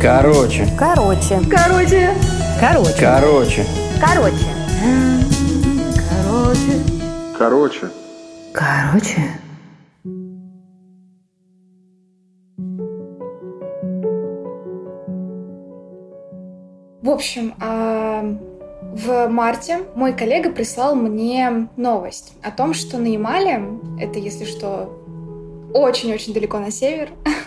Короче. Короче. Короче. Короче. Короче. Короче. Короче. Короче. Короче. В общем, а, в марте мой коллега прислал мне новость о том, что на Ямале, это если что, очень-очень далеко на север,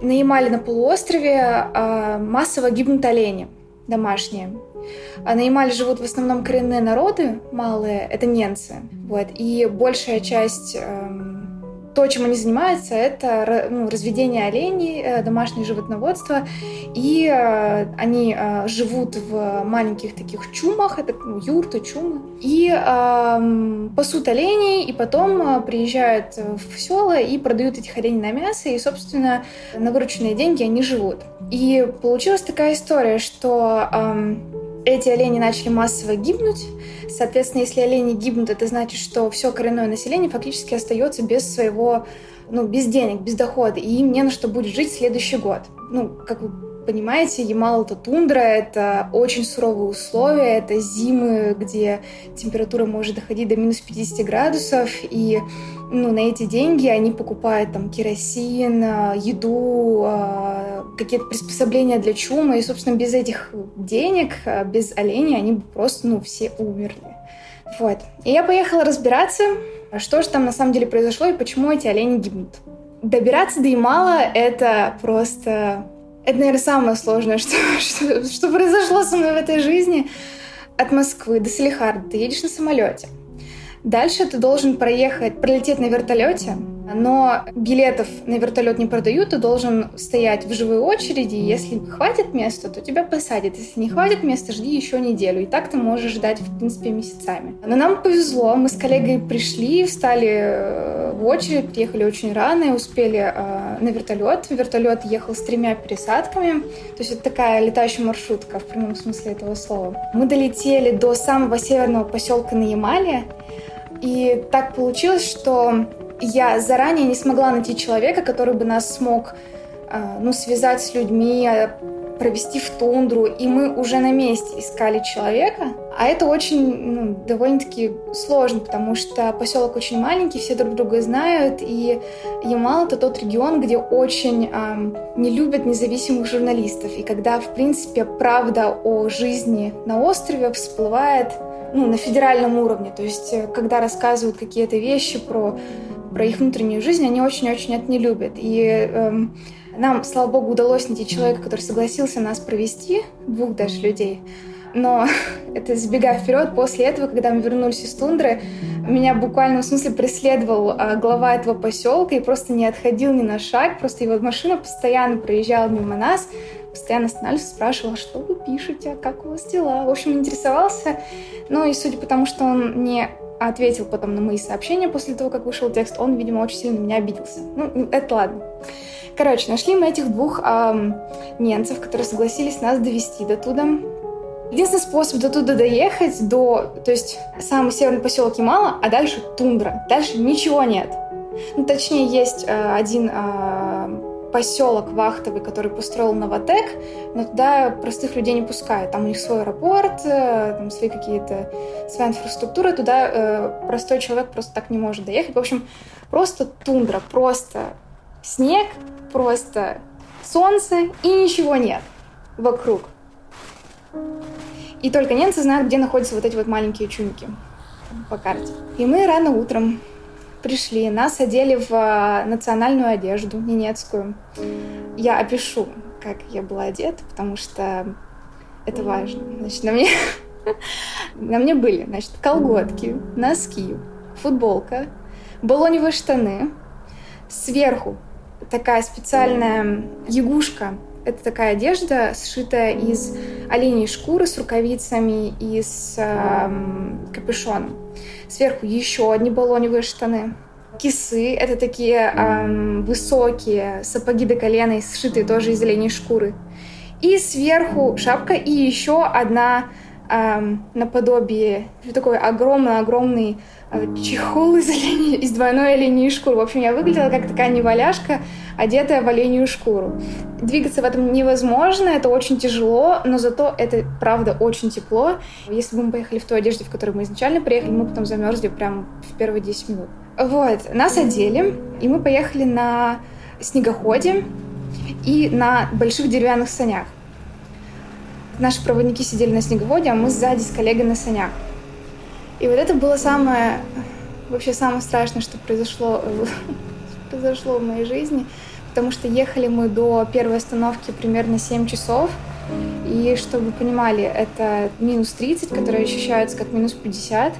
на Ямале на полуострове а, массово гибнут олени домашние. А на Ямале живут в основном коренные народы, малые, это ненцы. Вот. И большая часть эм, то, чем они занимаются, это ну, разведение оленей, э, домашнее животноводство. И э, они э, живут в маленьких таких чумах, это ну, юрты, чумы. И э, пасут оленей, и потом приезжают в села и продают этих оленей на мясо, и, собственно, на вырученные деньги они живут. И получилась такая история, что э, эти олени начали массово гибнуть. Соответственно, если олени гибнут, это значит, что все коренное население фактически остается без своего, ну, без денег, без дохода, и им не на что будет жить следующий год. Ну, как вы понимаете, Ямал — это тундра, это очень суровые условия, это зимы, где температура может доходить до минус 50 градусов, и ну, на эти деньги они покупают там керосин, а, еду, а, какие-то приспособления для чумы, и, собственно, без этих денег, а, без оленей они бы просто, ну, все умерли. Вот. И я поехала разбираться, что же там на самом деле произошло и почему эти олени гибнут. Добираться до Ямала — это просто это, наверное, самое сложное, что, что, что произошло со мной в этой жизни. От Москвы до Салихарда ты едешь на самолете. Дальше ты должен проехать, пролететь на вертолете, но билетов на вертолет не продают, ты должен стоять в живой очереди, если хватит места, то тебя посадят, если не хватит места, жди еще неделю, и так ты можешь ждать, в принципе, месяцами. Но нам повезло, мы с коллегой пришли, встали э, в очередь, приехали очень рано и успели э, на вертолет. Вертолет ехал с тремя пересадками, то есть это такая летающая маршрутка в прямом смысле этого слова. Мы долетели до самого северного поселка на Ямале, и так получилось, что я заранее не смогла найти человека, который бы нас смог а, ну, связать с людьми, провести в тундру, и мы уже на месте искали человека. А это очень ну, довольно-таки сложно, потому что поселок очень маленький, все друг друга знают, и Ямал — это тот регион, где очень эм, не любят независимых журналистов. И когда, в принципе, правда о жизни на острове всплывает ну, на федеральном уровне, то есть э, когда рассказывают какие-то вещи про про их внутреннюю жизнь, они очень-очень это не любят. И эм, нам, слава богу, удалось найти человека, который согласился нас провести, двух даже людей. Но это забегая вперед, после этого, когда мы вернулись из тундры, меня буквально в смысле преследовал а, глава этого поселка и просто не отходил ни на шаг, просто его машина постоянно проезжала мимо нас, постоянно останавливался, спрашивал, что вы пишете, как у вас дела. В общем, интересовался. Ну и судя по тому, что он не ответил потом на мои сообщения после того, как вышел текст, он, видимо, очень сильно меня обиделся. Ну, это ладно. Короче, нашли мы этих двух эм, немцев, которые согласились нас довести до туда. Единственный способ до туда доехать, до, то есть самый северный поселок Ямала, а дальше тундра. Дальше ничего нет. Ну, точнее, есть э, один э, поселок Вахтовый, который построил Новотек, но туда простых людей не пускают. Там у них свой аэропорт, э, там свои какие-то, своя инфраструктура, туда э, простой человек просто так не может доехать. В общем, просто тундра, просто снег, просто солнце и ничего нет вокруг. И только немцы знают, где находятся вот эти вот маленькие чумки по карте. И мы рано утром пришли, нас одели в а, национальную одежду ненецкую. Я опишу, как я была одета, потому что это важно. Значит, на мне, на мне были, значит, колготки, носки, футболка, балоневые штаны, сверху такая специальная ягушка. Это такая одежда, сшитая из оленей шкуры с рукавицами и с э, капюшоном. Сверху еще одни балоневые штаны. Кисы — это такие эм, высокие сапоги до колена, сшитые тоже из оленей шкуры. И сверху шапка и еще одна эм, наподобие такой огромный-огромный чехол из, оленей, из двойной оленей шкуры. В общем, я выглядела как такая неваляшка, одетая в оленью шкуру. Двигаться в этом невозможно, это очень тяжело, но зато это, правда, очень тепло. Если бы мы поехали в той одежде, в которой мы изначально приехали, мы потом замерзли прям в первые 10 минут. Вот, нас одели, и мы поехали на снегоходе и на больших деревянных санях. Наши проводники сидели на снеговоде, а мы сзади с коллегой на санях. И вот это было самое, вообще самое страшное, что произошло, произошло в моей жизни, потому что ехали мы до первой остановки примерно 7 часов, и чтобы вы понимали, это минус 30, которые ощущаются как минус 50.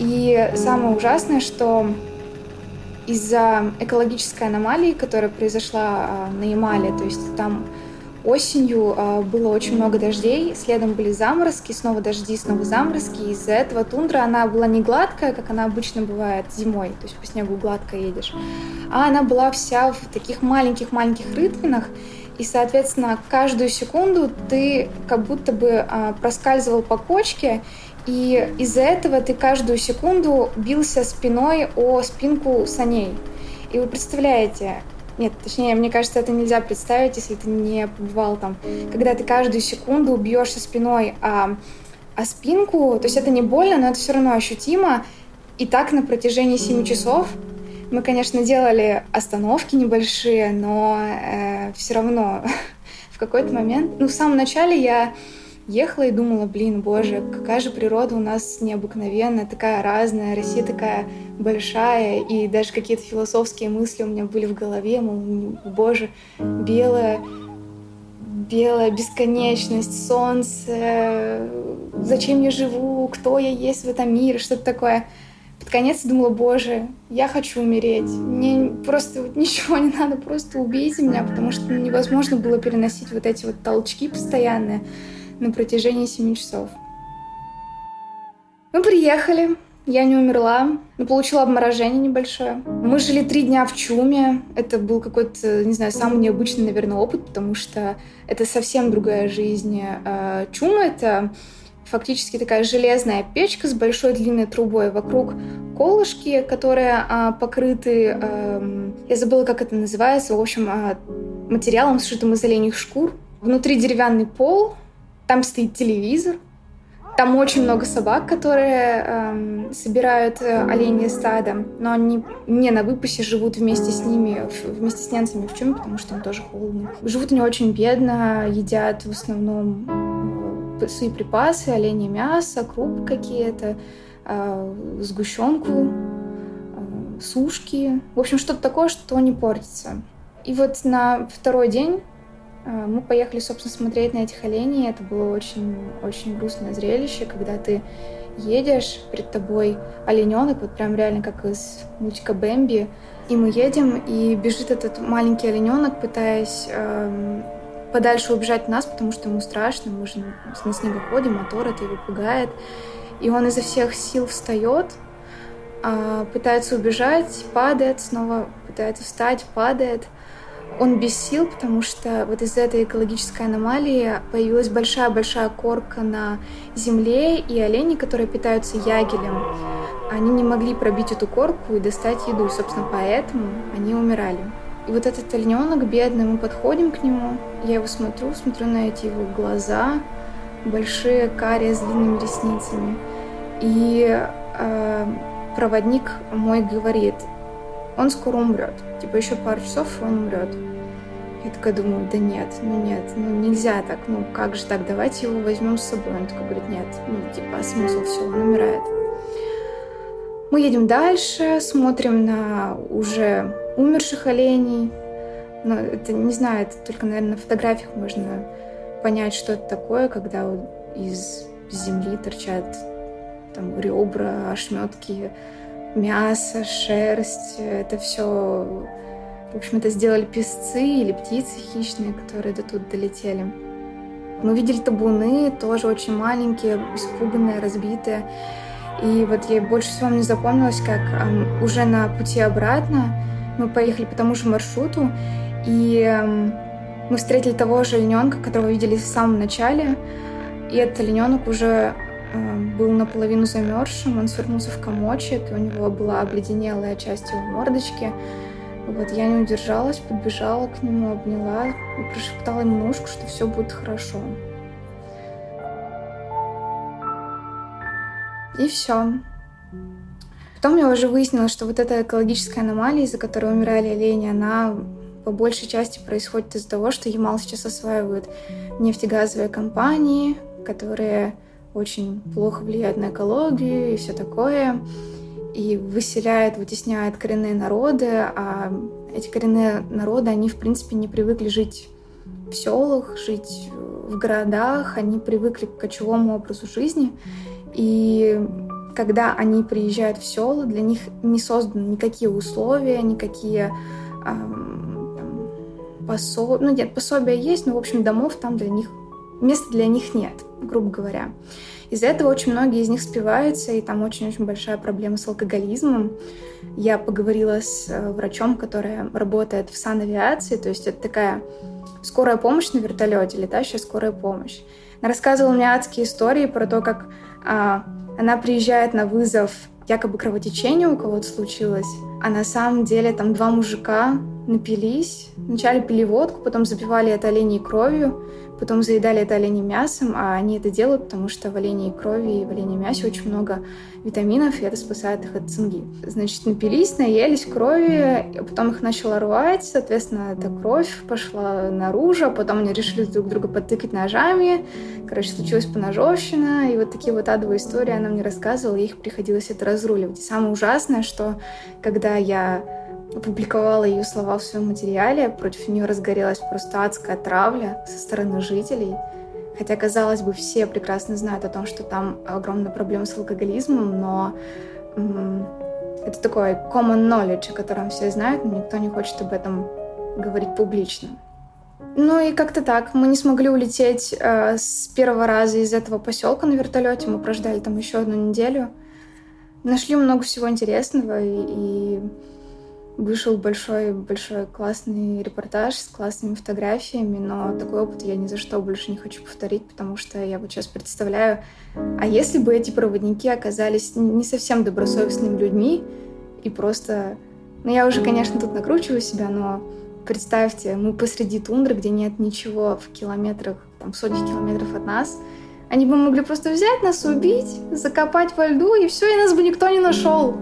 И самое ужасное, что из-за экологической аномалии, которая произошла а, на Ямале, то есть там Осенью э, было очень много дождей, следом были заморозки, снова дожди, снова заморозки. Из-за этого тундра, она была не гладкая, как она обычно бывает зимой, то есть по снегу гладко едешь, а она была вся в таких маленьких-маленьких рытвинах, и, соответственно, каждую секунду ты как будто бы э, проскальзывал по кочке, и из-за этого ты каждую секунду бился спиной о спинку саней. И вы представляете, нет, точнее, мне кажется, это нельзя представить, если ты не побывал там. Когда ты каждую секунду бьешься спиной о, о спинку, то есть это не больно, но это все равно ощутимо. И так на протяжении 7 часов мы, конечно, делали остановки небольшие, но э, все равно в какой-то момент, ну, в самом начале я ехала и думала, блин, боже, какая же природа у нас необыкновенная, такая разная, Россия такая большая, и даже какие-то философские мысли у меня были в голове, мол, боже, белая, белая бесконечность, солнце, зачем я живу, кто я есть в этом мире, что-то такое. Под конец думала, боже, я хочу умереть. Мне просто ничего не надо, просто убейте меня, потому что невозможно было переносить вот эти вот толчки постоянные на протяжении 7 часов. Мы приехали, я не умерла, но получила обморожение небольшое. Мы жили три дня в чуме. Это был какой-то, не знаю, самый необычный, наверное, опыт, потому что это совсем другая жизнь. А, чума — это фактически такая железная печка с большой длинной трубой вокруг колышки, которые а, покрыты, а, я забыла, как это называется, в общем, а, материалом, сшитым из оленьих шкур. Внутри деревянный пол, там стоит телевизор, там очень много собак, которые эм, собирают э, оленье стадо, но они не на выпасе живут вместе с ними, вместе с нянцами чуме, потому что им тоже холодно. Живут они очень бедно, едят в основном э, свои припасы, оленье мясо, крупы какие-то, э, сгущенку, э, сушки. В общем, что-то такое, что не портится. И вот на второй день мы поехали, собственно, смотреть на этих оленей. Это было очень-очень грустное зрелище, когда ты едешь, перед тобой олененок, вот прям реально как из мультика Бэмби. И мы едем, и бежит этот маленький олененок, пытаясь э, подальше убежать от нас, потому что ему страшно, мы же на снегоходе, мотор это его пугает. И он изо всех сил встает, э, пытается убежать, падает, снова пытается встать, падает он без сил, потому что вот из-за этой экологической аномалии появилась большая-большая корка на земле, и олени, которые питаются ягелем, они не могли пробить эту корку и достать еду, собственно, поэтому они умирали. И вот этот олененок бедный, мы подходим к нему, я его смотрю, смотрю на эти его глаза, большие карие с длинными ресницами. И э, проводник мой говорит, он скоро умрет. Типа еще пару часов, и он умрет. Я такая думаю, да нет, ну нет, ну нельзя так, ну как же так, давайте его возьмем с собой. Он такой говорит, нет, ну типа, смысл, все, он умирает. Мы едем дальше, смотрим на уже умерших оленей. Но это, не знаю, это только, наверное, на фотографиях можно понять, что это такое, когда из земли торчат там ребра, ошметки мясо, шерсть, это все, в общем, это сделали песцы или птицы хищные, которые до тут долетели. Мы видели табуны, тоже очень маленькие, испуганные, разбитые. И вот ей больше всего мне запомнилось, как эм, уже на пути обратно мы поехали по тому же маршруту, и эм, мы встретили того же олененка, которого видели в самом начале. И этот олененок уже был наполовину замерзшим, он свернулся в комочек, и у него была обледенелая часть его мордочки. Вот я не удержалась, подбежала к нему, обняла и прошептала ему ушко, что все будет хорошо. И все. Потом я уже выяснила, что вот эта экологическая аномалия, из-за которой умирали олени, она по большей части происходит из-за того, что Ямал сейчас осваивают нефтегазовые компании, которые очень плохо влияют на экологию и все такое, и выселяют, вытесняют коренные народы, а эти коренные народы, они, в принципе, не привыкли жить в селах, жить в городах, они привыкли к кочевому образу жизни, и когда они приезжают в села, для них не созданы никакие условия, никакие эм, пособия. Ну, нет, пособия есть, но, в общем, домов там для них, места для них нет, грубо говоря. Из-за этого очень многие из них спиваются, и там очень-очень большая проблема с алкоголизмом. Я поговорила с э, врачом, которая работает в санавиации, то есть это такая скорая помощь на вертолете, летающая скорая помощь. Она рассказывала мне адские истории про то, как а, она приезжает на вызов, якобы кровотечение у кого-то случилось, а на самом деле там два мужика напились, вначале пили водку, потом запивали это оленей кровью, потом заедали это оленем мясом, а они это делают, потому что в оленей крови и в оленей мясе очень много витаминов, и это спасает их от цинги. Значит, напились, наелись крови, потом их начало рвать, соответственно, эта кровь пошла наружу, а потом они решили друг друга подтыкать ножами, короче, случилась поножовщина, и вот такие вот адовые истории она мне рассказывала, и их приходилось это разруливать. И самое ужасное, что когда я опубликовала ее слова в своем материале, против нее разгорелась просто адская травля со стороны жителей. Хотя, казалось бы, все прекрасно знают о том, что там огромная проблема с алкоголизмом, но это такой common knowledge, о котором все знают, но никто не хочет об этом говорить публично. Ну и как-то так. Мы не смогли улететь э, с первого раза из этого поселка на вертолете. Мы прождали там еще одну неделю. Нашли много всего интересного и, и вышел большой-большой классный репортаж с классными фотографиями, но такой опыт я ни за что больше не хочу повторить, потому что я вот сейчас представляю, а если бы эти проводники оказались не совсем добросовестными людьми и просто... Ну, я уже, конечно, тут накручиваю себя, но представьте, мы посреди тундры, где нет ничего в километрах, там, сотни километров от нас, они бы могли просто взять нас, убить, закопать во льду, и все, и нас бы никто не нашел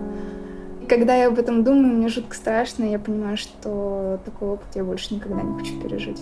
когда я об этом думаю, мне жутко страшно, и я понимаю, что такой опыт я больше никогда не хочу пережить.